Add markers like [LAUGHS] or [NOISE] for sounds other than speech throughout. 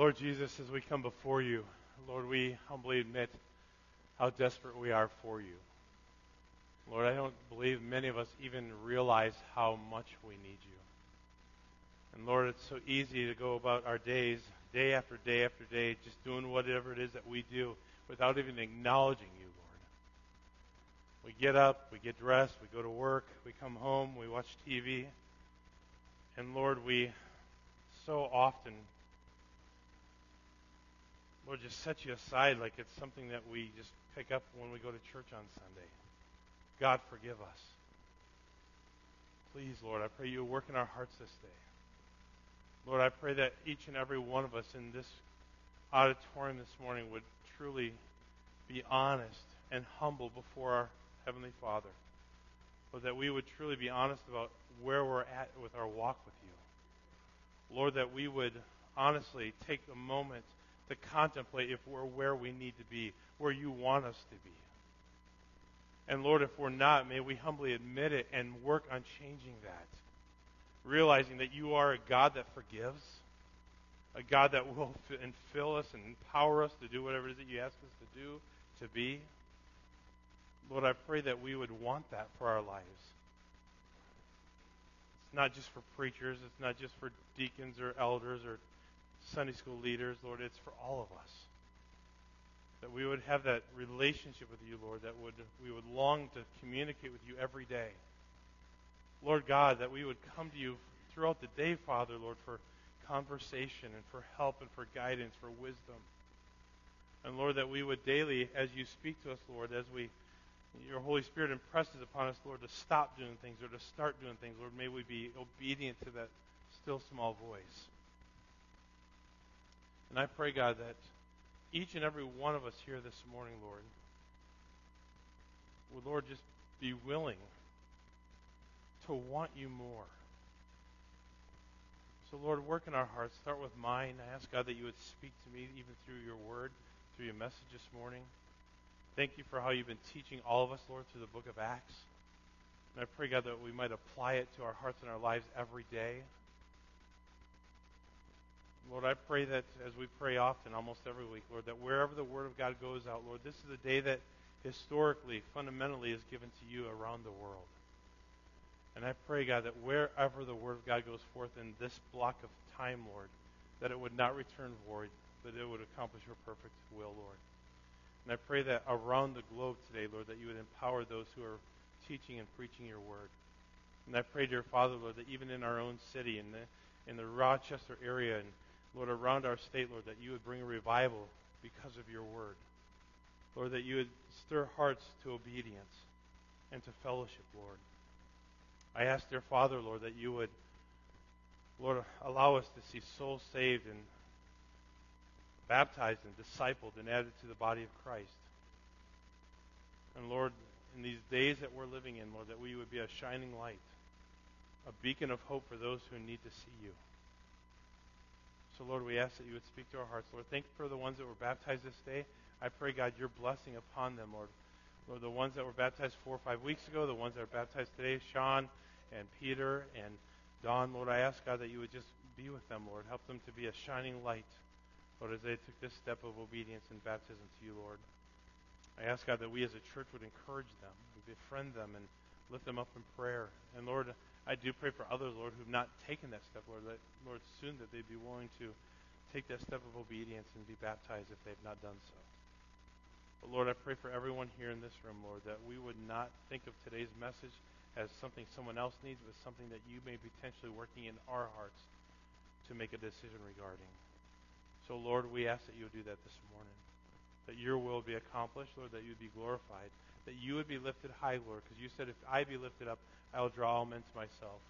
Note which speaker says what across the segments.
Speaker 1: Lord Jesus, as we come before you, Lord, we humbly admit how desperate we are for you. Lord, I don't believe many of us even realize how much we need you. And Lord, it's so easy to go about our days, day after day after day, just doing whatever it is that we do without even acknowledging you, Lord. We get up, we get dressed, we go to work, we come home, we watch TV. And Lord, we so often, Lord, just set you aside like it's something that we just pick up when we go to church on Sunday. God, forgive us. Please, Lord, I pray you work in our hearts this day. Lord, I pray that each and every one of us in this auditorium this morning would truly be honest and humble before our Heavenly Father. Lord, that we would truly be honest about where we're at with our walk with you. Lord, that we would honestly take a moment to contemplate if we're where we need to be, where you want us to be. And Lord, if we're not, may we humbly admit it and work on changing that. Realizing that you are a God that forgives, a God that will and fill us and empower us to do whatever it is that you ask us to do, to be. Lord, I pray that we would want that for our lives. It's not just for preachers, it's not just for deacons or elders or Sunday school leaders, Lord, it's for all of us that we would have that relationship with you, Lord, that would we would long to communicate with you every day. Lord God, that we would come to you throughout the day, Father, Lord, for conversation and for help and for guidance, for wisdom. And Lord, that we would daily, as you speak to us, Lord, as we your Holy Spirit impresses upon us, Lord, to stop doing things or to start doing things, Lord, may we be obedient to that still small voice. And I pray, God, that each and every one of us here this morning, Lord, would, Lord, just be willing to want you more. So, Lord, work in our hearts. Start with mine. I ask, God, that you would speak to me even through your word, through your message this morning. Thank you for how you've been teaching all of us, Lord, through the book of Acts. And I pray, God, that we might apply it to our hearts and our lives every day. Lord, I pray that as we pray often, almost every week, Lord, that wherever the Word of God goes out, Lord, this is a day that historically, fundamentally, is given to you around the world. And I pray, God, that wherever the Word of God goes forth in this block of time, Lord, that it would not return void, but it would accomplish your perfect will, Lord. And I pray that around the globe today, Lord, that you would empower those who are teaching and preaching your word. And I pray, dear Father, Lord, that even in our own city, in the in the Rochester area, and Lord, around our state, Lord, that you would bring a revival because of your word. Lord, that you would stir hearts to obedience and to fellowship, Lord. I ask, dear Father, Lord, that you would, Lord, allow us to see souls saved and baptized and discipled and added to the body of Christ. And Lord, in these days that we're living in, Lord, that we would be a shining light, a beacon of hope for those who need to see you. So, Lord, we ask that you would speak to our hearts. Lord, thank you for the ones that were baptized this day. I pray, God, your blessing upon them, Lord. Lord, the ones that were baptized four or five weeks ago, the ones that are baptized today, Sean and Peter and Don, Lord, I ask, God, that you would just be with them, Lord. Help them to be a shining light, Lord, as they took this step of obedience and baptism to you, Lord. I ask, God, that we as a church would encourage them, befriend them, and lift them up in prayer. And, Lord, I do pray for others, Lord, who've not taken that step, Lord, that, Lord, soon that they'd be willing to take that step of obedience and be baptized if they've not done so. But Lord, I pray for everyone here in this room, Lord, that we would not think of today's message as something someone else needs, but something that you may be potentially working in our hearts to make a decision regarding. So, Lord, we ask that you would do that this morning. That your will be accomplished, Lord, that you would be glorified, that you would be lifted high, Lord, because you said, if I be lifted up, I will draw men to myself.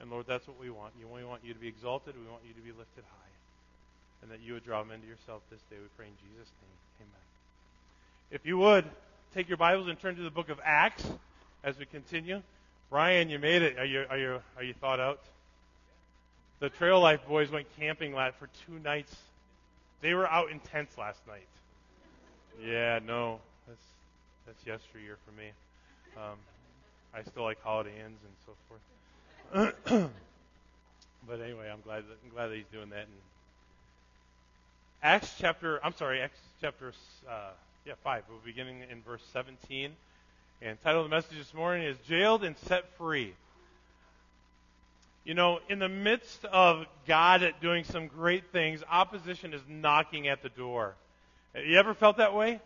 Speaker 1: And Lord, that's what we want. You, we want you to be exalted. We want you to be lifted high. And that you would draw men to yourself this day. We pray in Jesus' name. Amen. If you would, take your Bibles and turn to the book of Acts as we continue. Brian, you made it. Are you, are you, are you thought out? The Trail Life boys went camping last for two nights. They were out in tents last night. Yeah, no, that's yesteryear for me. Um, I still like Holiday Inns and so forth. [CLEARS THROAT] but anyway, I'm glad that, I'm glad that he's doing that. And Acts chapter, I'm sorry, Acts chapter, uh, yeah, 5. We're beginning in verse 17. And title of the message this morning is Jailed and Set Free. You know, in the midst of God doing some great things, opposition is knocking at the door. You ever felt that way?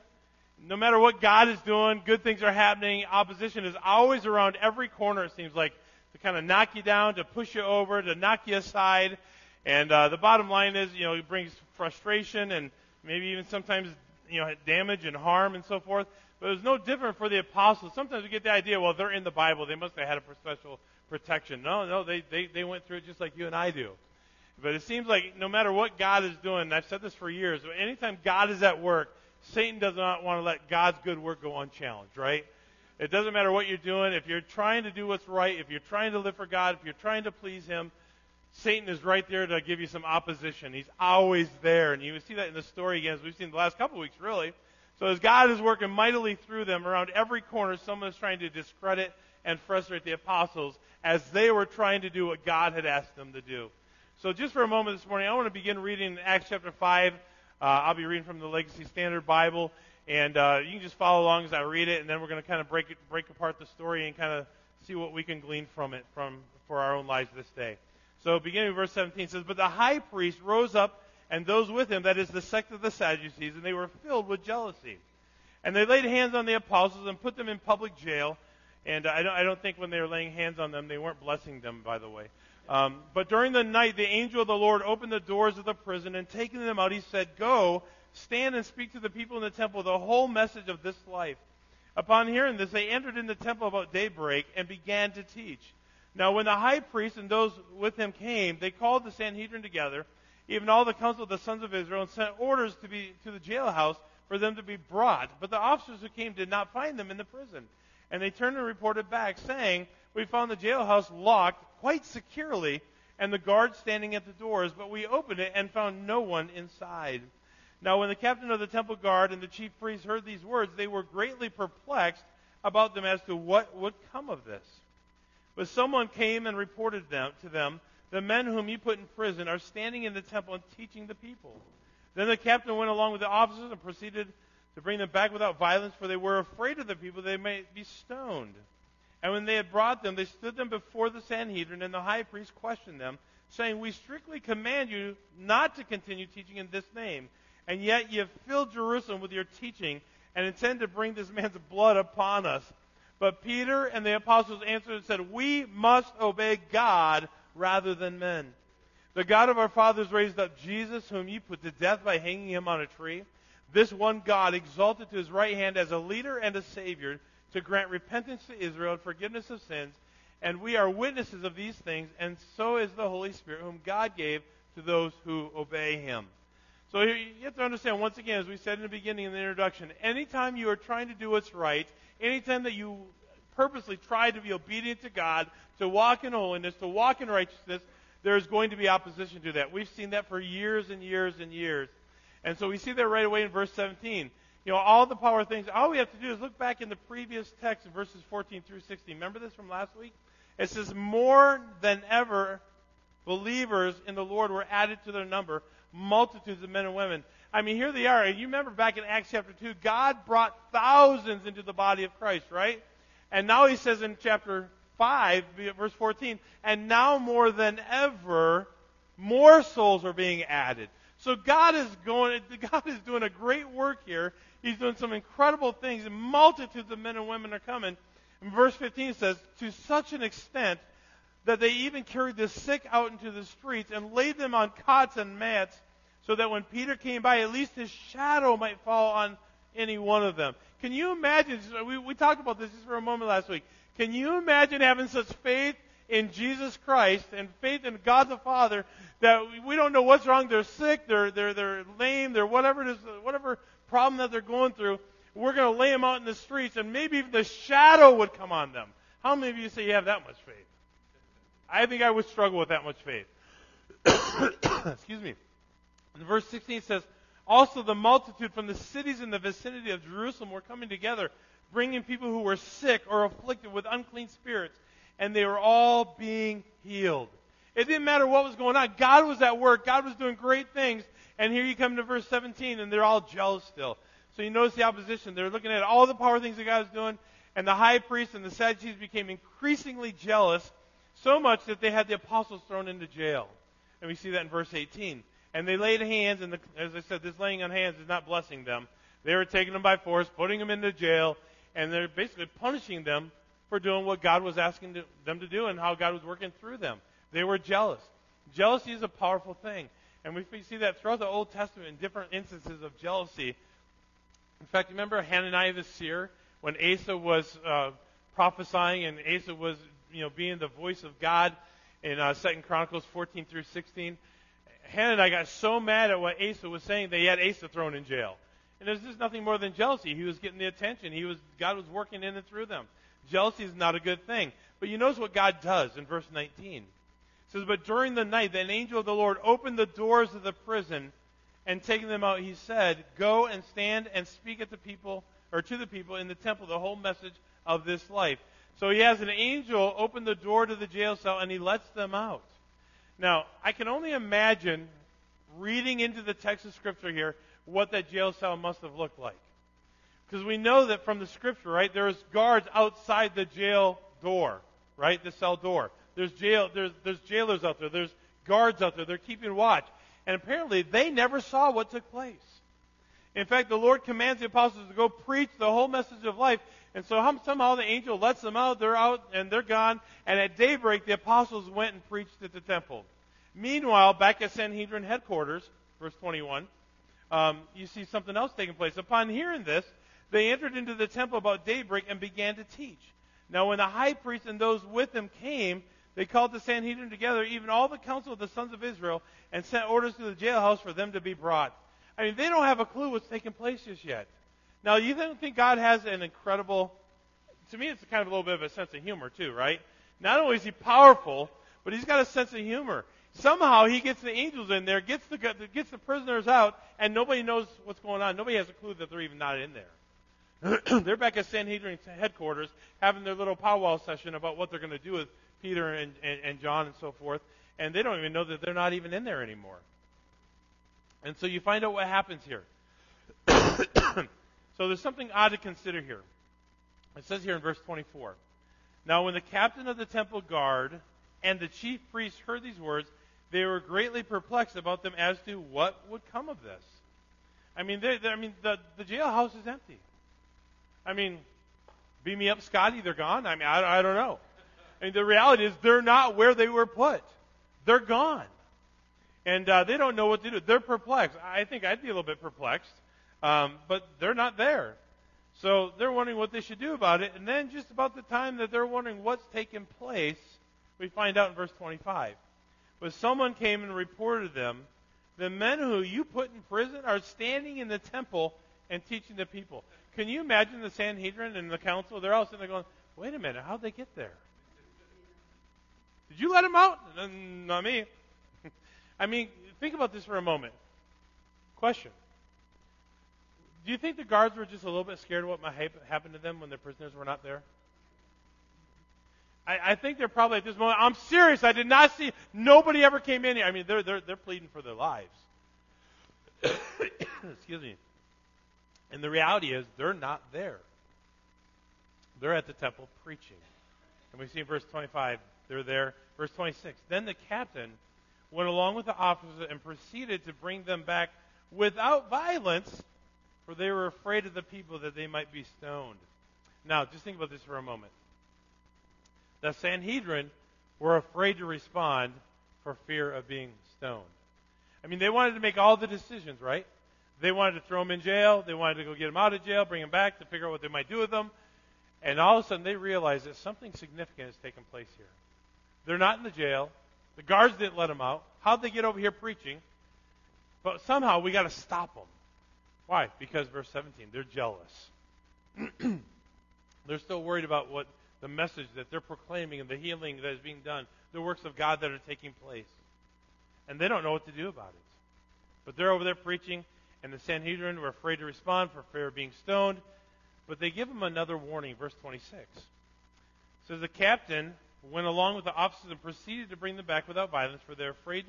Speaker 1: No matter what God is doing, good things are happening. Opposition is always around every corner, it seems like, to kind of knock you down, to push you over, to knock you aside. And uh, the bottom line is, you know, it brings frustration and maybe even sometimes, you know, damage and harm and so forth. But it was no different for the apostles. Sometimes we get the idea, well, they're in the Bible. They must have had a special protection. No, no, they, they, they went through it just like you and I do. But it seems like no matter what God is doing, and I've said this for years, anytime God is at work, Satan does not want to let God's good work go unchallenged, right? It doesn't matter what you're doing. If you're trying to do what's right, if you're trying to live for God, if you're trying to please Him, Satan is right there to give you some opposition. He's always there. And you see that in the story again, as we've seen the last couple of weeks, really. So as God is working mightily through them around every corner, someone is trying to discredit and frustrate the apostles as they were trying to do what God had asked them to do. So just for a moment this morning, I want to begin reading Acts chapter 5. Uh, I'll be reading from the Legacy Standard Bible, and uh, you can just follow along as I read it, and then we're going to kind of break it, break apart the story and kind of see what we can glean from it from for our own lives this day. So beginning with verse 17 says, But the high priest rose up and those with him, that is the sect of the Sadducees, and they were filled with jealousy. And they laid hands on the apostles and put them in public jail. And I don't, I don't think when they were laying hands on them, they weren't blessing them, by the way. Um, but during the night, the angel of the Lord opened the doors of the prison, and taking them out, he said, Go, stand and speak to the people in the temple the whole message of this life. Upon hearing this, they entered in the temple about daybreak and began to teach. Now, when the high priest and those with him came, they called the Sanhedrin together even all the council of the sons of Israel, and sent orders to be to the jailhouse for them to be brought. But the officers who came did not find them in the prison. And they turned and reported back, saying, We found the jailhouse locked quite securely, and the guards standing at the doors, but we opened it and found no one inside. Now, when the captain of the temple guard and the chief priests heard these words, they were greatly perplexed about them as to what would come of this. But someone came and reported them to them the men whom you put in prison are standing in the temple and teaching the people. Then the captain went along with the officers and proceeded to bring them back without violence, for they were afraid of the people, they might be stoned. And when they had brought them, they stood them before the Sanhedrin, and the high priest questioned them, saying, We strictly command you not to continue teaching in this name, and yet you have filled Jerusalem with your teaching, and intend to bring this man's blood upon us. But Peter and the apostles answered and said, We must obey God rather than men. The God of our fathers raised up Jesus, whom you put to death by hanging him on a tree. This one God exalted to his right hand as a leader and a savior to grant repentance to Israel and forgiveness of sins. And we are witnesses of these things, and so is the Holy Spirit, whom God gave to those who obey him. So you have to understand, once again, as we said in the beginning in the introduction, anytime you are trying to do what's right, anytime that you purposely try to be obedient to God, to walk in holiness, to walk in righteousness, there's going to be opposition to that. We've seen that for years and years and years. And so we see that right away in verse 17. You know, all the power things, all we have to do is look back in the previous text verses 14 through 16. Remember this from last week? It says, More than ever, believers in the Lord were added to their number, multitudes of men and women. I mean, here they are. You remember back in Acts chapter 2, God brought thousands into the body of Christ, right? And now he says in chapter 5, verse 14, and now more than ever, more souls are being added. So God is going, [LAUGHS] God is doing a great work here. He's doing some incredible things, and multitudes of men and women are coming. And verse 15 says, to such an extent that they even carried the sick out into the streets and laid them on cots and mats, so that when Peter came by, at least his shadow might fall on any one of them. Can you imagine? We, we talked about this just for a moment last week. Can you imagine having such faith in Jesus Christ and faith in God the Father that we don't know what's wrong? They're sick, they're, they're, they're lame, they're whatever it is, whatever problem that they're going through. We're going to lay them out in the streets and maybe the shadow would come on them. How many of you say you have that much faith? I think I would struggle with that much faith. [COUGHS] Excuse me. And verse 16 says, Also the multitude from the cities in the vicinity of Jerusalem were coming together bringing people who were sick or afflicted with unclean spirits, and they were all being healed. It didn't matter what was going on. God was at work. God was doing great things. And here you come to verse 17, and they're all jealous still. So you notice the opposition. They're looking at all the power things that God is doing, and the high priest and the Sadducees became increasingly jealous, so much that they had the apostles thrown into jail. And we see that in verse 18. And they laid hands, and the, as I said, this laying on hands is not blessing them. They were taking them by force, putting them into jail, and they're basically punishing them for doing what God was asking to, them to do and how God was working through them. They were jealous. Jealousy is a powerful thing. And we see that throughout the Old Testament in different instances of jealousy. In fact, remember Hananiah the seer when Asa was uh, prophesying and Asa was, you know, being the voice of God in uh, Second Chronicles 14 through 16. Hananiah got so mad at what Asa was saying that he had Asa thrown in jail. And there's just nothing more than jealousy. He was getting the attention. He was God was working in and through them. Jealousy is not a good thing. But you notice what God does in verse 19 says, But during the night, an angel of the Lord opened the doors of the prison, and taking them out, he said, Go and stand and speak at the people, or to the people in the temple, the whole message of this life. So he has an angel open the door to the jail cell, and he lets them out. Now, I can only imagine reading into the text of Scripture here what that jail cell must have looked like. Because we know that from the Scripture, right, there's guards outside the jail door, right, the cell door. There's jail. There's there's jailers out there. There's guards out there. They're keeping watch. And apparently, they never saw what took place. In fact, the Lord commands the apostles to go preach the whole message of life. And so somehow the angel lets them out. They're out and they're gone. And at daybreak, the apostles went and preached at the temple. Meanwhile, back at Sanhedrin headquarters, verse 21, um, you see something else taking place. Upon hearing this, they entered into the temple about daybreak and began to teach. Now, when the high priest and those with him came, they called the Sanhedrin together, even all the council of the sons of Israel, and sent orders to the jailhouse for them to be brought. I mean, they don't have a clue what's taking place just yet. Now, you don't think God has an incredible, to me, it's kind of a little bit of a sense of humor, too, right? Not only is he powerful, but he's got a sense of humor. Somehow he gets the angels in there, gets the, gets the prisoners out, and nobody knows what's going on. Nobody has a clue that they're even not in there. [CLEARS THROAT] they're back at Sanhedrin headquarters having their little powwow session about what they're going to do with Peter and, and, and John and so forth, and they don't even know that they're not even in there anymore. And so you find out what happens here. [COUGHS] so there's something odd to consider here. It says here in verse 24 Now, when the captain of the temple guard and the chief priests heard these words, they were greatly perplexed about them as to what would come of this. I mean, they're, they're, I mean, the, the jailhouse is empty. I mean, beam me up, Scotty. They're gone. I mean, I, I don't know. Mean, the reality is they're not where they were put. They're gone. And uh, they don't know what to do. They're perplexed. I think I'd be a little bit perplexed. Um, but they're not there. So they're wondering what they should do about it. And then just about the time that they're wondering what's taking place, we find out in verse 25. But someone came and reported them, the men who you put in prison are standing in the temple and teaching the people. Can you imagine the Sanhedrin and the council? They're all sitting there going, wait a minute, how'd they get there? Did you let him out? Uh, not me. [LAUGHS] I mean, think about this for a moment. Question. Do you think the guards were just a little bit scared of what might happen to them when the prisoners were not there? I, I think they're probably at this moment, I'm serious, I did not see, nobody ever came in here. I mean, they're, they're, they're pleading for their lives. [COUGHS] Excuse me. And the reality is, they're not there. They're at the temple preaching. And we see in verse 25, they're there. Verse 26. Then the captain went along with the officers and proceeded to bring them back without violence, for they were afraid of the people that they might be stoned. Now, just think about this for a moment. The Sanhedrin were afraid to respond for fear of being stoned. I mean, they wanted to make all the decisions, right? They wanted to throw them in jail. They wanted to go get them out of jail, bring them back to figure out what they might do with them. And all of a sudden, they realized that something significant has taken place here. They're not in the jail. The guards didn't let them out. How'd they get over here preaching? But somehow we got to stop them. Why? Because verse 17, they're jealous. [CLEARS THROAT] they're still worried about what the message that they're proclaiming and the healing that is being done, the works of God that are taking place. And they don't know what to do about it. But they're over there preaching, and the Sanhedrin were afraid to respond for fear of being stoned. But they give them another warning, verse 26. It says, The captain went along with the officers and proceeded to bring them back without violence, for they're afraid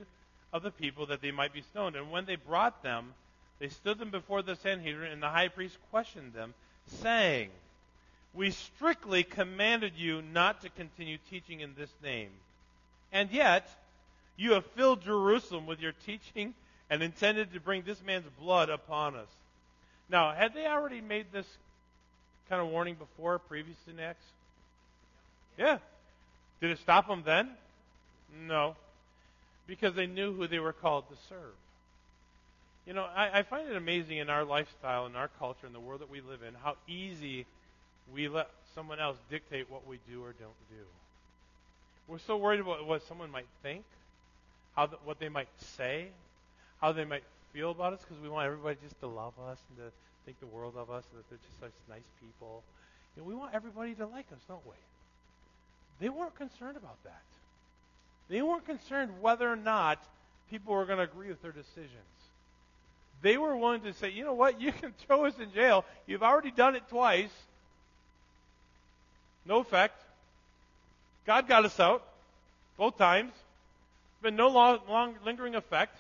Speaker 1: of the people that they might be stoned. And when they brought them, they stood them before the Sanhedrin, and the high priest questioned them, saying, We strictly commanded you not to continue teaching in this name. And yet, you have filled Jerusalem with your teaching and intended to bring this man's blood upon us. Now, had they already made this kind of warning before, previous to Acts? Yeah. Did it stop them then? No. Because they knew who they were called to serve. You know, I, I find it amazing in our lifestyle, in our culture, in the world that we live in, how easy we let someone else dictate what we do or don't do. We're so worried about what someone might think, how what they might say, how they might feel about us, because we want everybody just to love us and to think the world of us, and that they're just such nice people. You know, we want everybody to like us, don't we? They weren't concerned about that. They weren't concerned whether or not people were going to agree with their decisions. They were willing to say, you know what, [LAUGHS] you can throw us in jail. You've already done it twice. No effect. God got us out both times. Been no long, long lingering effect.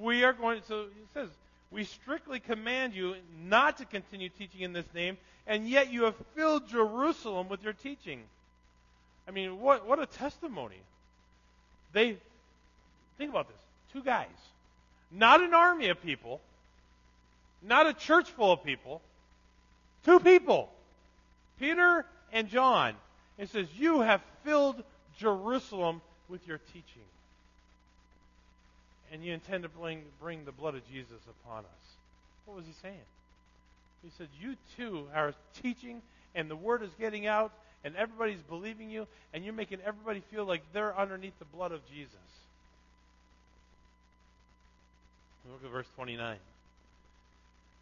Speaker 1: We are going. So it says, we strictly command you not to continue teaching in this name, and yet you have filled Jerusalem with your teaching. I mean, what what a testimony. They think about this. Two guys not an army of people, not a church full of people, two people, Peter and John. It says, You have filled Jerusalem with your teaching. And you intend to bring, bring the blood of Jesus upon us. What was he saying? He said, You too are teaching, and the word is getting out, and everybody's believing you, and you're making everybody feel like they're underneath the blood of Jesus. Look at verse 29.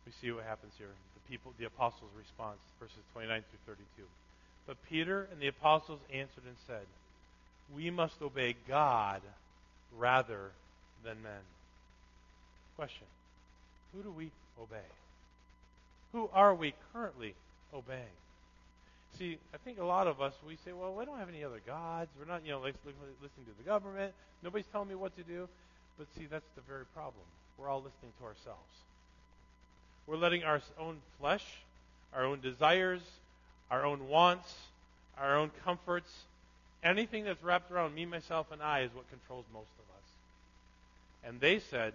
Speaker 1: We see what happens here. The people, the apostles' response, verses 29 through 32. But Peter and the apostles answered and said, We must obey God rather than men. Question Who do we obey? Who are we currently obeying? See, I think a lot of us, we say, well, we don't have any other gods. We're not, you know, listening to the government. Nobody's telling me what to do. But see, that's the very problem we're all listening to ourselves. We're letting our own flesh, our own desires, our own wants, our own comforts, anything that's wrapped around me, myself, and I is what controls most of us. And they said,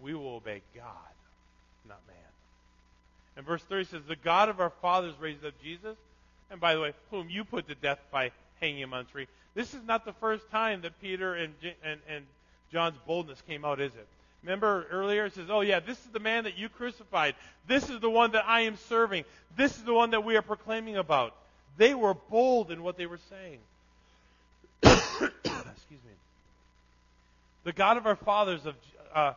Speaker 1: We will obey God, not man. And verse 30 says, The God of our fathers raised up Jesus, and by the way, whom you put to death by hanging him on a tree. This is not the first time that Peter and, and, and John's boldness came out, is it? Remember earlier it says, Oh, yeah, this is the man that you crucified. This is the one that I am serving. This is the one that we are proclaiming about. They were bold in what they were saying. [COUGHS] Excuse me. The God of our fathers of, uh,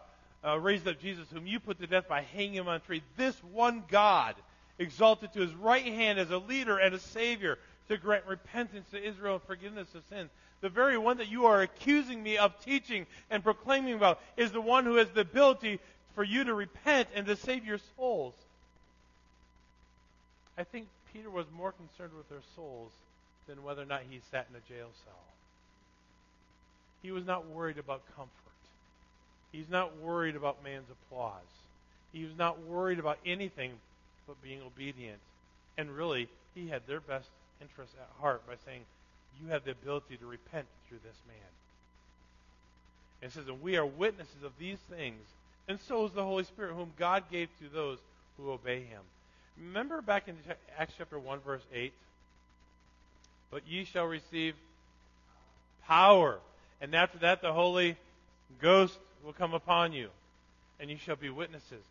Speaker 1: uh, raised up Jesus, whom you put to death by hanging him on a tree. This one God, exalted to his right hand as a leader and a savior, to grant repentance to Israel and forgiveness of sins the very one that you are accusing me of teaching and proclaiming about, is the one who has the ability for you to repent and to save your souls. I think Peter was more concerned with their souls than whether or not he sat in a jail cell. He was not worried about comfort. He's not worried about man's applause. He was not worried about anything but being obedient. And really, he had their best interests at heart by saying, you have the ability to repent through this man. And it says, and we are witnesses of these things, and so is the Holy Spirit, whom God gave to those who obey him. Remember back in Acts chapter 1, verse 8? But ye shall receive power. And after that, the Holy Ghost will come upon you, and you shall be witnesses.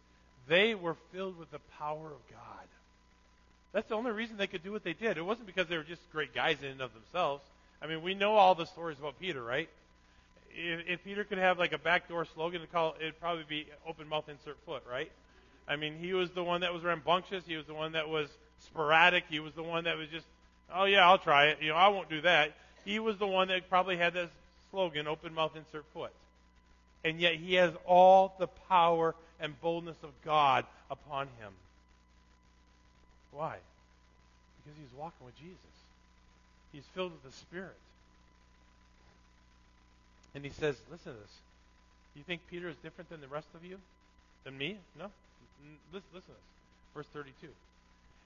Speaker 1: They were filled with the power of God. That's the only reason they could do what they did. It wasn't because they were just great guys in and of themselves. I mean, we know all the stories about Peter, right? If, if Peter could have like a backdoor slogan to call, it'd probably be open mouth, insert foot, right? I mean, he was the one that was rambunctious. He was the one that was sporadic. He was the one that was just, oh yeah, I'll try it. You know, I won't do that. He was the one that probably had this slogan, open mouth, insert foot. And yet he has all the power and boldness of God upon him. Why? Because he's walking with Jesus. He's filled with the Spirit. And he says, listen to this. You think Peter is different than the rest of you? Than me? No. Listen, listen to this. Verse 32.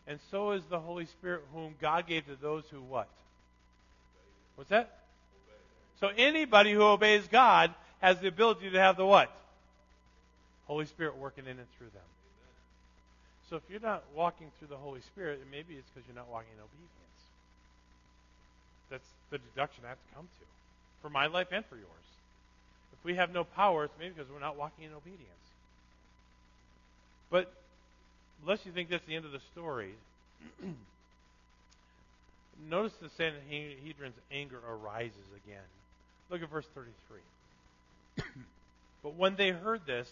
Speaker 1: And so is the Holy Spirit whom God gave to those who what? What's that? So anybody who obeys God has the ability to have the what? Holy Spirit working in and through them. So if you're not walking through the Holy Spirit, maybe it's because you're not walking in obedience. That's the deduction I have to come to. For my life and for yours. If we have no power, it's maybe because we're not walking in obedience. But unless you think that's the end of the story, [CLEARS THROAT] notice the Sanhedrin's anger arises again. Look at verse 33. [CLEARS THROAT] but when they heard this,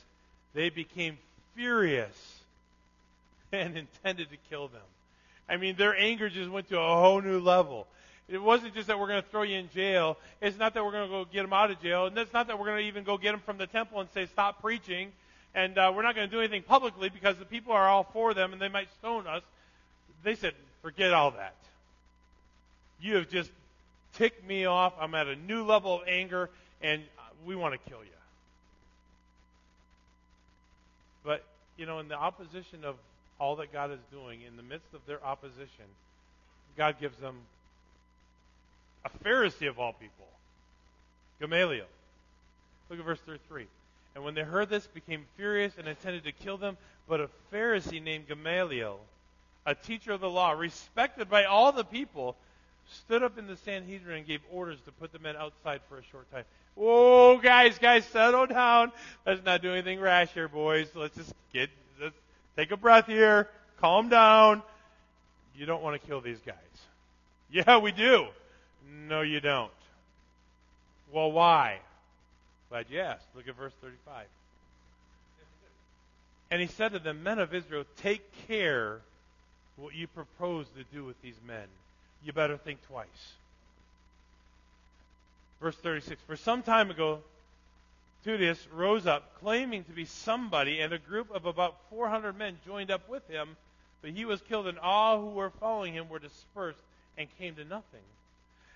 Speaker 1: they became furious [LAUGHS] and intended to kill them. I mean, their anger just went to a whole new level. It wasn't just that we're going to throw you in jail. It's not that we're going to go get them out of jail. And it's not that we're going to even go get them from the temple and say, stop preaching. And uh, we're not going to do anything publicly because the people are all for them and they might stone us. They said, forget all that. You have just ticked me off. I'm at a new level of anger and we want to kill you. But, you know, in the opposition of all that God is doing, in the midst of their opposition, God gives them a Pharisee of all people, Gamaliel. Look at verse 33. And when they heard this, became furious and intended to kill them. But a Pharisee named Gamaliel, a teacher of the law, respected by all the people, stood up in the Sanhedrin and gave orders to put the men outside for a short time. Whoa, guys, guys, settle down. Let's not do anything rash here, boys. Let's just get, let's take a breath here. Calm down. You don't want to kill these guys. Yeah, we do. No, you don't. Well, why? Glad you asked. Look at verse 35. And he said to the Men of Israel, take care what you propose to do with these men. You better think twice. Verse 36 For some time ago, Theudas rose up, claiming to be somebody, and a group of about 400 men joined up with him, but he was killed, and all who were following him were dispersed and came to nothing.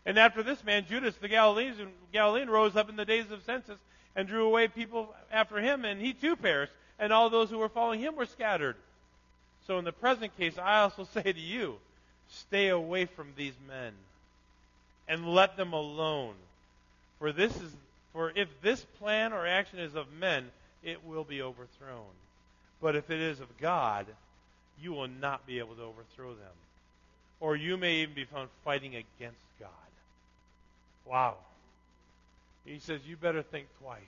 Speaker 1: And after this man, Judas the Galilean, Galilean rose up in the days of census and drew away people after him, and he too perished, and all those who were following him were scattered. So in the present case, I also [LAUGHS] say to you, stay away from these men and let them alone. For this is for if this plan or action is of men, it will be overthrown. But if it is of God, you will not be able to overthrow them. Or you may even be found fighting against God. Wow. He says, You better think twice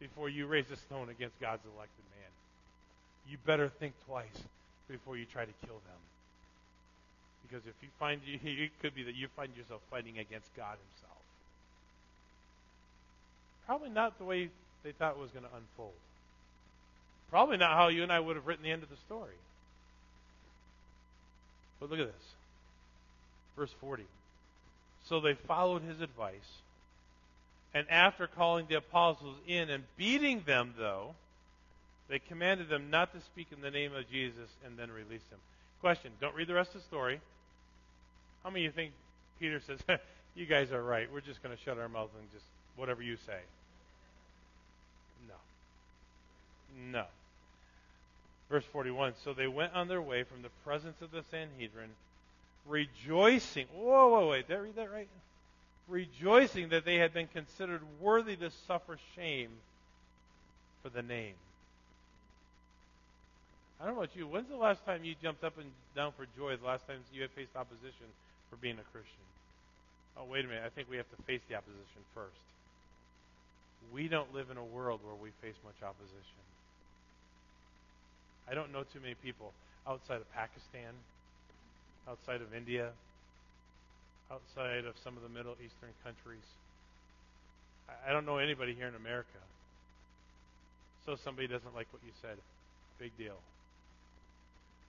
Speaker 1: before you raise a stone against God's elected man. You better think twice before you try to kill them. Because if you find you, [LAUGHS] it could be that you find yourself fighting against God Himself. Probably not the way they thought it was going to unfold. Probably not how you and I would have written the end of the story. But look at this. Verse 40. So they followed his advice. And after calling the apostles in and beating them, though, they commanded them not to speak in the name of Jesus and then released them. Question Don't read the rest of the story. How many of you think Peter says, [LAUGHS] You guys are right. We're just going to shut our mouths and just whatever you say? No. Verse 41 So they went on their way from the presence of the Sanhedrin rejoicing. Whoa, whoa, wait. Did I read that right? Rejoicing that they had been considered worthy to suffer shame for the name. I don't know about you. When's the last time you jumped up and down for joy? The last time you had faced opposition for being a Christian? Oh, wait a minute. I think we have to face the opposition first. We don't live in a world where we face much opposition. I don't know too many people outside of Pakistan outside of India, outside of some of the Middle Eastern countries. I don't know anybody here in America. So somebody doesn't like what you said. Big deal.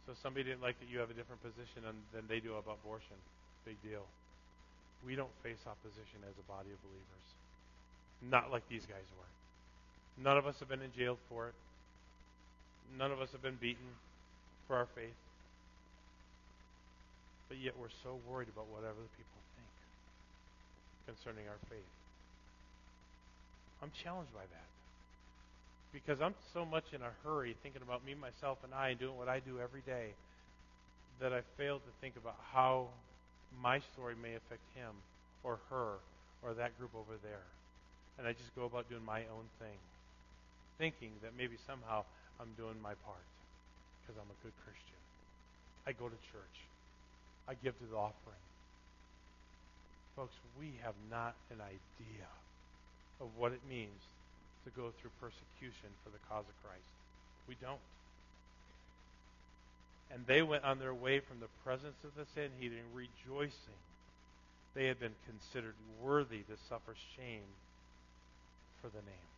Speaker 1: So somebody didn't like that you have a different position than they do about abortion. Big deal. We don't face opposition as a body of believers. Not like these guys were. None of us have been in jail for it. None of us have been beaten for our faith but yet we're so worried about what other people think concerning our faith. I'm challenged by that. because I'm so much in a hurry thinking about me, myself, and I, and doing what I do every day, that I fail to think about how my story may affect him or her or that group over there. And I just go about doing my own thing, thinking that maybe somehow I'm doing my part because I'm a good Christian. I go to church. I give to the offering. Folks, we have not an idea of what it means to go through persecution for the cause of Christ. We don't. And they went on their way from the presence of the Sanhedrin, rejoicing. They had been considered worthy to suffer shame for the name.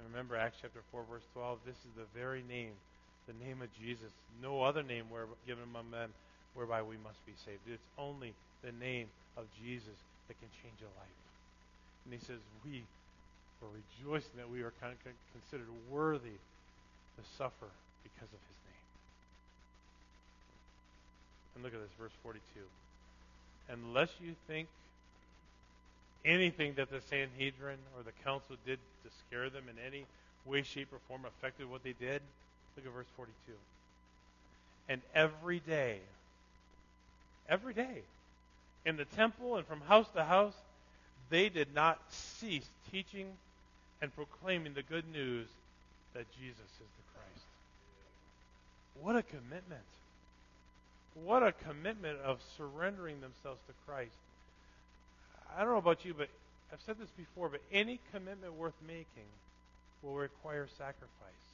Speaker 1: And remember Acts chapter 4, verse 12. This is the very name, the name of Jesus. No other name where, given among men whereby we must be saved. It's only the name of Jesus that can change a life. And he says, we for rejoicing that we are considered worthy to suffer because of his name. And look at this, verse 42. Unless you think anything that the Sanhedrin or the council did to scare them in any way, shape, or form affected what they did, look at verse 42. And every day, every day, in the temple and from house to house, they did not cease teaching and proclaiming the good news that Jesus is the Christ. What a commitment. What a commitment of surrendering themselves to Christ. I don't know about you, but I've said this before, but any commitment worth making will require sacrifice.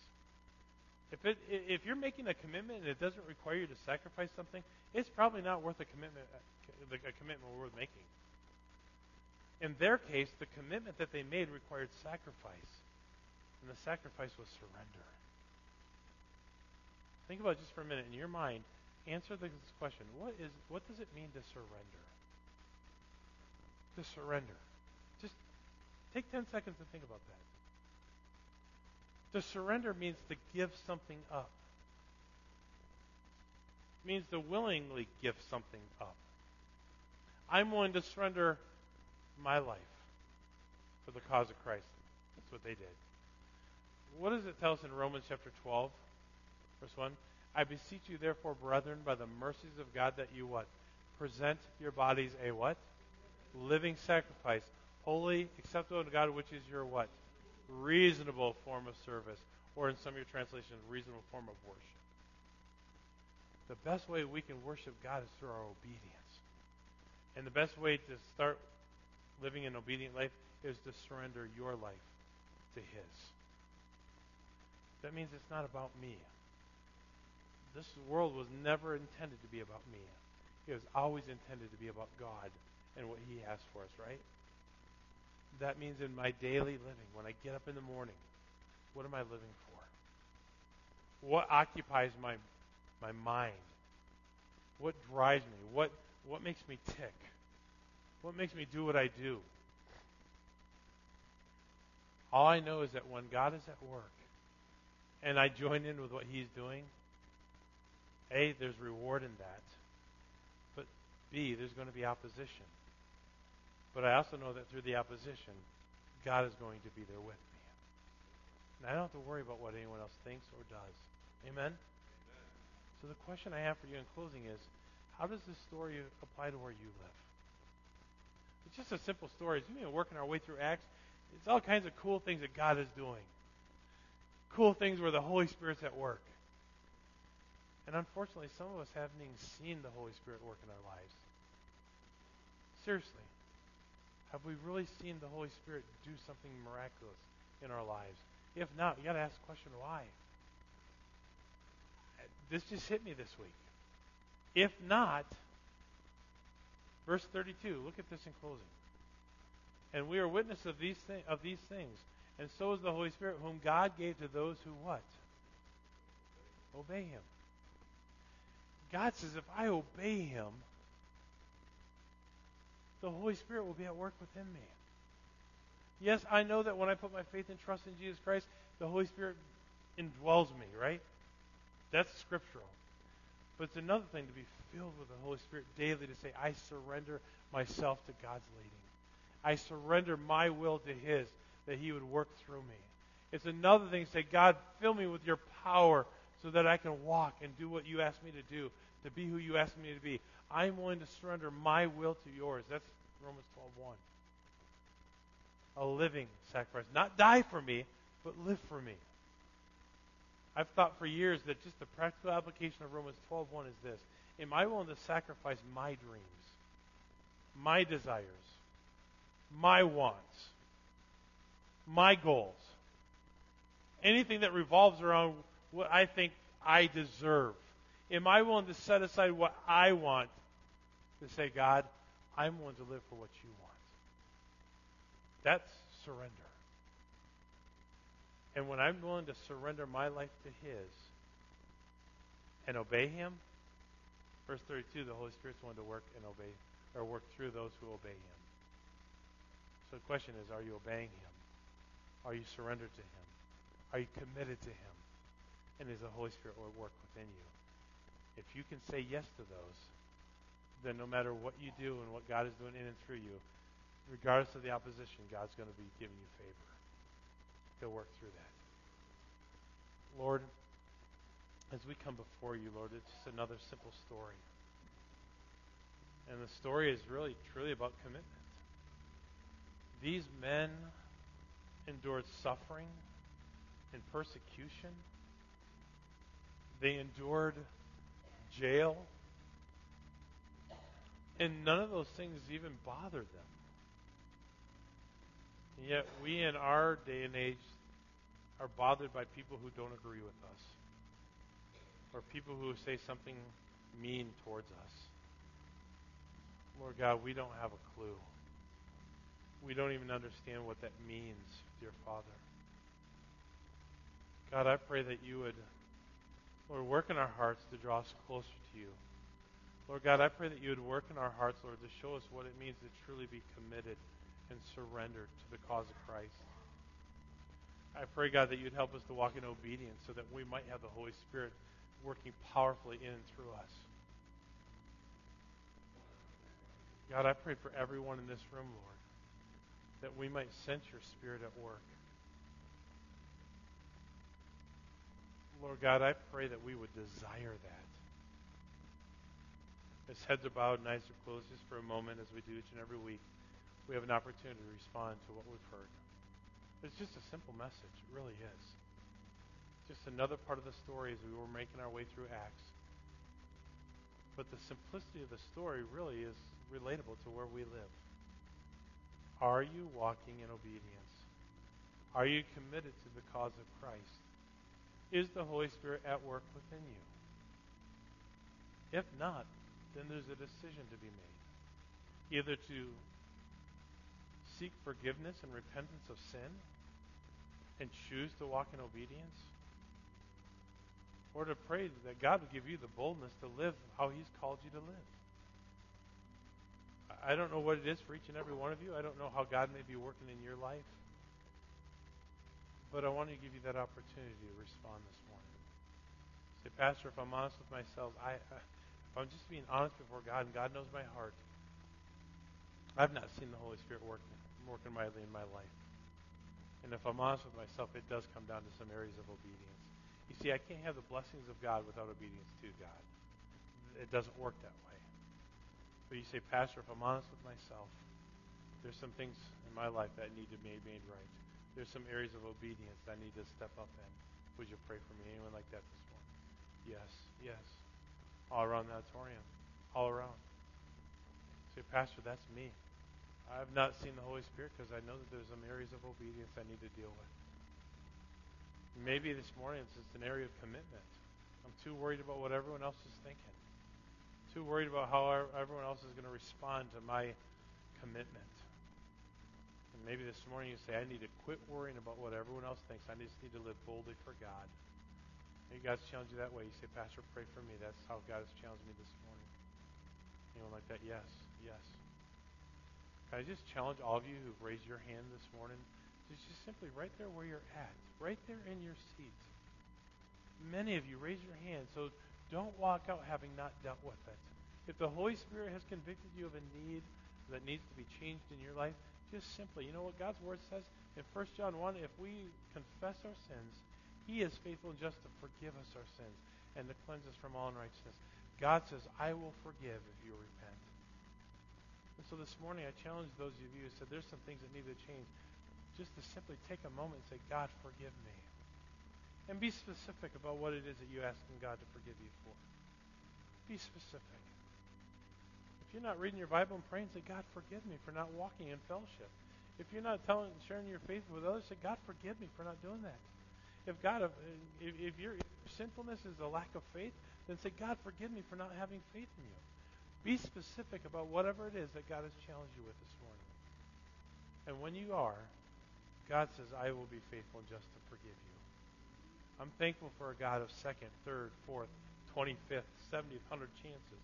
Speaker 1: If it if you're making a commitment and it doesn't require you to sacrifice something, it's probably not worth a commitment uh, a commitment worth making. In their case, the commitment that they made required sacrifice. And the sacrifice was surrender. Think about it just for a minute in your mind. Answer this question. What is what does it mean to surrender? To surrender. Just take 10 seconds and think about that. To surrender means to give something up. It means to willingly give something up. I'm willing to surrender my life for the cause of Christ. That's what they did. What does it tell us in Romans chapter 12, verse 1? I beseech you, therefore, brethren, by the mercies of God, that you what? Present your bodies a what? Living sacrifice, holy, acceptable to God, which is your what? Reasonable form of service. Or in some of your translations, reasonable form of worship. The best way we can worship God is through our obedience. And the best way to start living an obedient life is to surrender your life to His. That means it's not about me. This world was never intended to be about me. It was always intended to be about God and what He has for us, right? That means in my daily living, when I get up in the morning, what am I living for? What occupies my my mind? What drives me? What what makes me tick? What makes me do what I do? All I know is that when God is at work and I join in with what He's doing, A, there's reward in that. But B, there's going to be opposition. But I also know that through the opposition, God is going to be there with me. And I don't have to worry about what anyone else thinks or does. Amen? Amen? So the question I have for you in closing is, how does this story apply to where you live? It's just a simple story. We've been working our way through Acts, it's all kinds of cool things that God is doing. Cool things where the Holy Spirit's at work. And unfortunately, some of us haven't even seen the Holy Spirit work in our lives. Seriously. Have we really seen the Holy Spirit do something miraculous in our lives? If not, you got to ask the question why. This just hit me this week. If not, Verse 32, look at this in closing. And we are witness of these, thi- of these things. And so is the Holy Spirit, whom God gave to those who what? Obey Him. God says, if I obey Him, the Holy Spirit will be at work within me. Yes, I know that when I put my faith and trust in Jesus Christ, the Holy Spirit indwells me, right? That's scriptural. But it's another thing to be filled with the Holy Spirit daily to say, I surrender myself to God's leading. I surrender my will to His that He would work through me. It's another thing to say, God, fill me with your power so that I can walk and do what you ask me to do, to be who you ask me to be. I'm willing to surrender my will to yours. That's Romans 12:1. A living sacrifice. Not die for me, but live for me. I've thought for years that just the practical application of Romans 12:1 is this. Am I willing to sacrifice my dreams, my desires, my wants, my goals, anything that revolves around what I think I deserve? Am I willing to set aside what I want to say, God, I'm willing to live for what you want? That's surrender. And when I'm willing to surrender my life to His and obey Him, verse 32, the Holy Spirit's willing to work and obey, or work through those who obey Him. So the question is, are you obeying Him? Are you surrendered to Him? Are you committed to Him? And is the Holy Spirit will work within you? If you can say yes to those, then no matter what you do and what God is doing in and through you, regardless of the opposition, God's going to be giving you favor. He'll work through that. Lord, as we come before you, Lord, it's just another simple story. And the story is really, truly about commitment. These men endured suffering and persecution. They endured jail. And none of those things even bothered them. And yet, we in our day and age are bothered by people who don't agree with us, or people who say something mean towards us. Lord God, we don't have a clue. We don't even understand what that means, dear Father. God, I pray that you would, Lord, work in our hearts to draw us closer to you. Lord God, I pray that you would work in our hearts, Lord, to show us what it means to truly be committed and surrendered to the cause of Christ. I pray, God, that you'd help us to walk in obedience so that we might have the Holy Spirit working powerfully in and through us. God, I pray for everyone in this room, Lord, that we might sense your Spirit at work. Lord God, I pray that we would desire that. As heads are bowed and eyes are closed, just for a moment, as we do each and every week, we have an opportunity to respond to what we've heard. It's just a simple message. It really is. Just another part of the story as we were making our way through Acts. But the simplicity of the story really is relatable to where we live. Are you walking in obedience? Are you committed to the cause of Christ? Is the Holy Spirit at work within you? If not, then there's a decision to be made. Either to seek forgiveness and repentance of sin and choose to walk in obedience, or to pray that God would give you the boldness to live how He's called you to live. I don't know what it is for each and every one of you. I don't know how God may be working in your life. But I want to give you that opportunity to respond this morning. Say, Pastor, if I'm honest with myself, I, if I'm just being honest before God, and God knows my heart, I've not seen the Holy Spirit working, working mightily in my life. And if I'm honest with myself, it does come down to some areas of obedience. You see, I can't have the blessings of God without obedience to God. It doesn't work that way. But you say, Pastor, if I'm honest with myself, there's some things in my life that need to be made right. There's some areas of obedience that I need to step up in. Would you pray for me? Anyone like that this morning? Yes, yes. All around the auditorium. All around. Say, Pastor, that's me. I've not seen the Holy Spirit because I know that there's some areas of obedience I need to deal with. Maybe this morning it's just an area of commitment. I'm too worried about what everyone else is thinking. Too worried about how everyone else is going to respond to my commitment. Maybe this morning you say, I need to quit worrying about what everyone else thinks. I just need to live boldly for God. Maybe God's challenged you that way. You say, Pastor, pray for me. That's how God has challenged me this morning. Anyone like that? Yes, yes. Can I just challenge all of you who've raised your hand this morning? Just, just simply right there where you're at, right there in your seat. Many of you raise your hand, so don't walk out having not dealt with it. If the Holy Spirit has convicted you of a need that needs to be changed in your life, just simply, you know what God's Word says? In 1 John 1, if we confess our sins, he is faithful and just to forgive us our sins and to cleanse us from all unrighteousness. God says, I will forgive if you repent. And so this morning, I challenge those of you who said there's some things that need to change, just to simply take a moment and say, God, forgive me. And be specific about what it is that you're asking God to forgive you for. Be specific. If you're not reading your Bible and praying, say, God, forgive me for not walking in fellowship. If you're not telling, and sharing your faith with others, say, God, forgive me for not doing that. If God, if, if, your, sinfulness is a lack of faith, then say, God, forgive me for not having faith in you. Be specific about whatever it is that God has challenged you with this morning. And when you are, God says, I will be faithful and just to forgive you. I'm thankful for a God of second, third, fourth, 25th, 70th, 100 chances.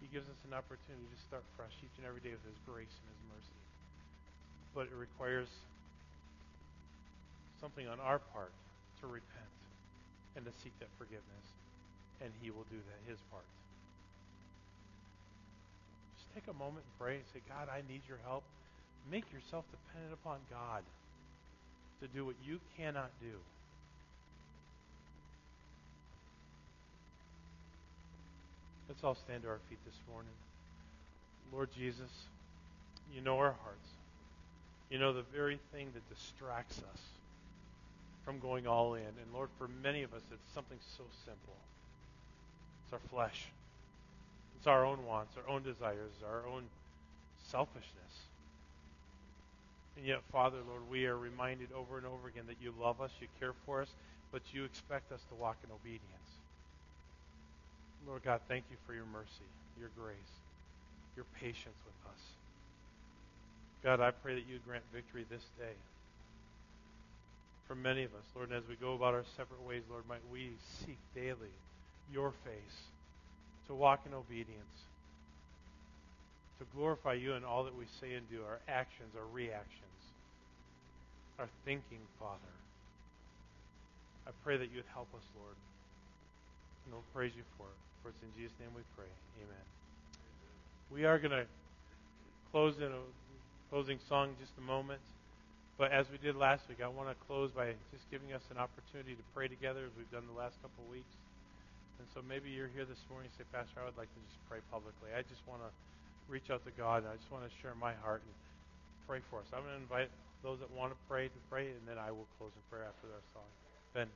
Speaker 1: He gives us an opportunity to start fresh each and every day with His grace and His mercy. But it requires something on our part to repent and to seek that forgiveness. And He will do that, His part. Just take a moment and pray and say, God, I need your help. Make yourself dependent upon God to do what you cannot do. Let's all stand to our feet this morning. Lord Jesus, you know our hearts. You know the very thing that distracts us from going all in. And Lord, for many of us, it's something so simple. It's our flesh. It's our own wants, our own desires, our own selfishness. And yet, Father, Lord, we are reminded over and over again that you love us, you care for us, but you expect us to walk in obedience. Lord God, thank you for your mercy, your grace, your patience with us. God, I pray that you grant victory this day. For many of us, Lord, and as we go about our separate ways, Lord, might we seek daily your face to walk in obedience, to glorify you in all that we say and do, our actions, our reactions, our thinking, Father. I pray that you would help us, Lord. And we'll praise you for it. For in Jesus' name we pray. Amen. We are going to close in a closing song in just a moment. But as we did last week, I want to close by just giving us an opportunity to pray together as we've done the last couple of weeks. And so maybe you're here this morning and say, Pastor, I would like to just pray publicly. I just want to reach out to God. and I just want to share my heart and pray for us. I'm going to invite those that want to pray to pray, and then I will close in prayer after our song. Ben.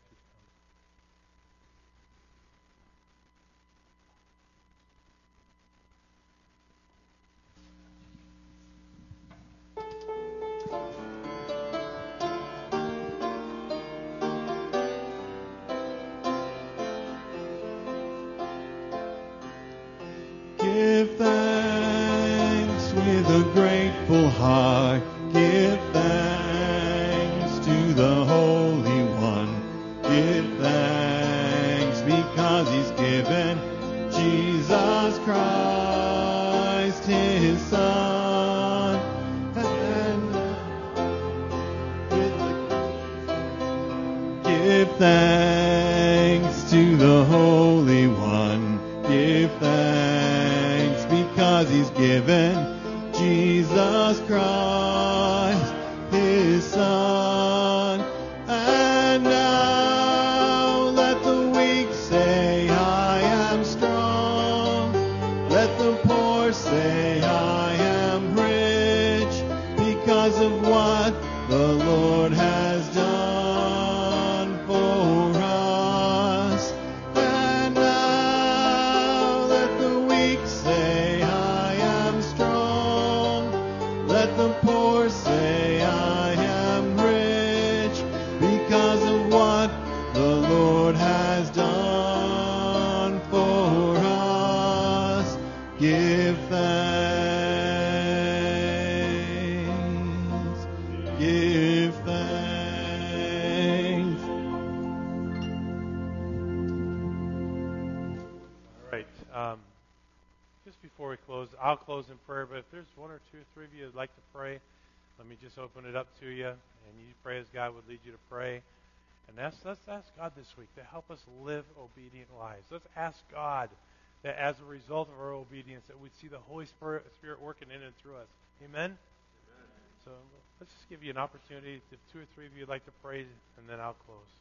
Speaker 1: I'll prayer, but if there's one or two or three of you who'd like to pray, let me just open it up to you, and you pray as God would lead you to pray. And that's, let's ask God this week to help us live obedient lives. Let's ask God that as a result of our obedience, that we'd see the Holy Spirit, Spirit working in and through us. Amen? Amen. So let's just give you an opportunity. If two or three of you would like to pray, and then I'll close.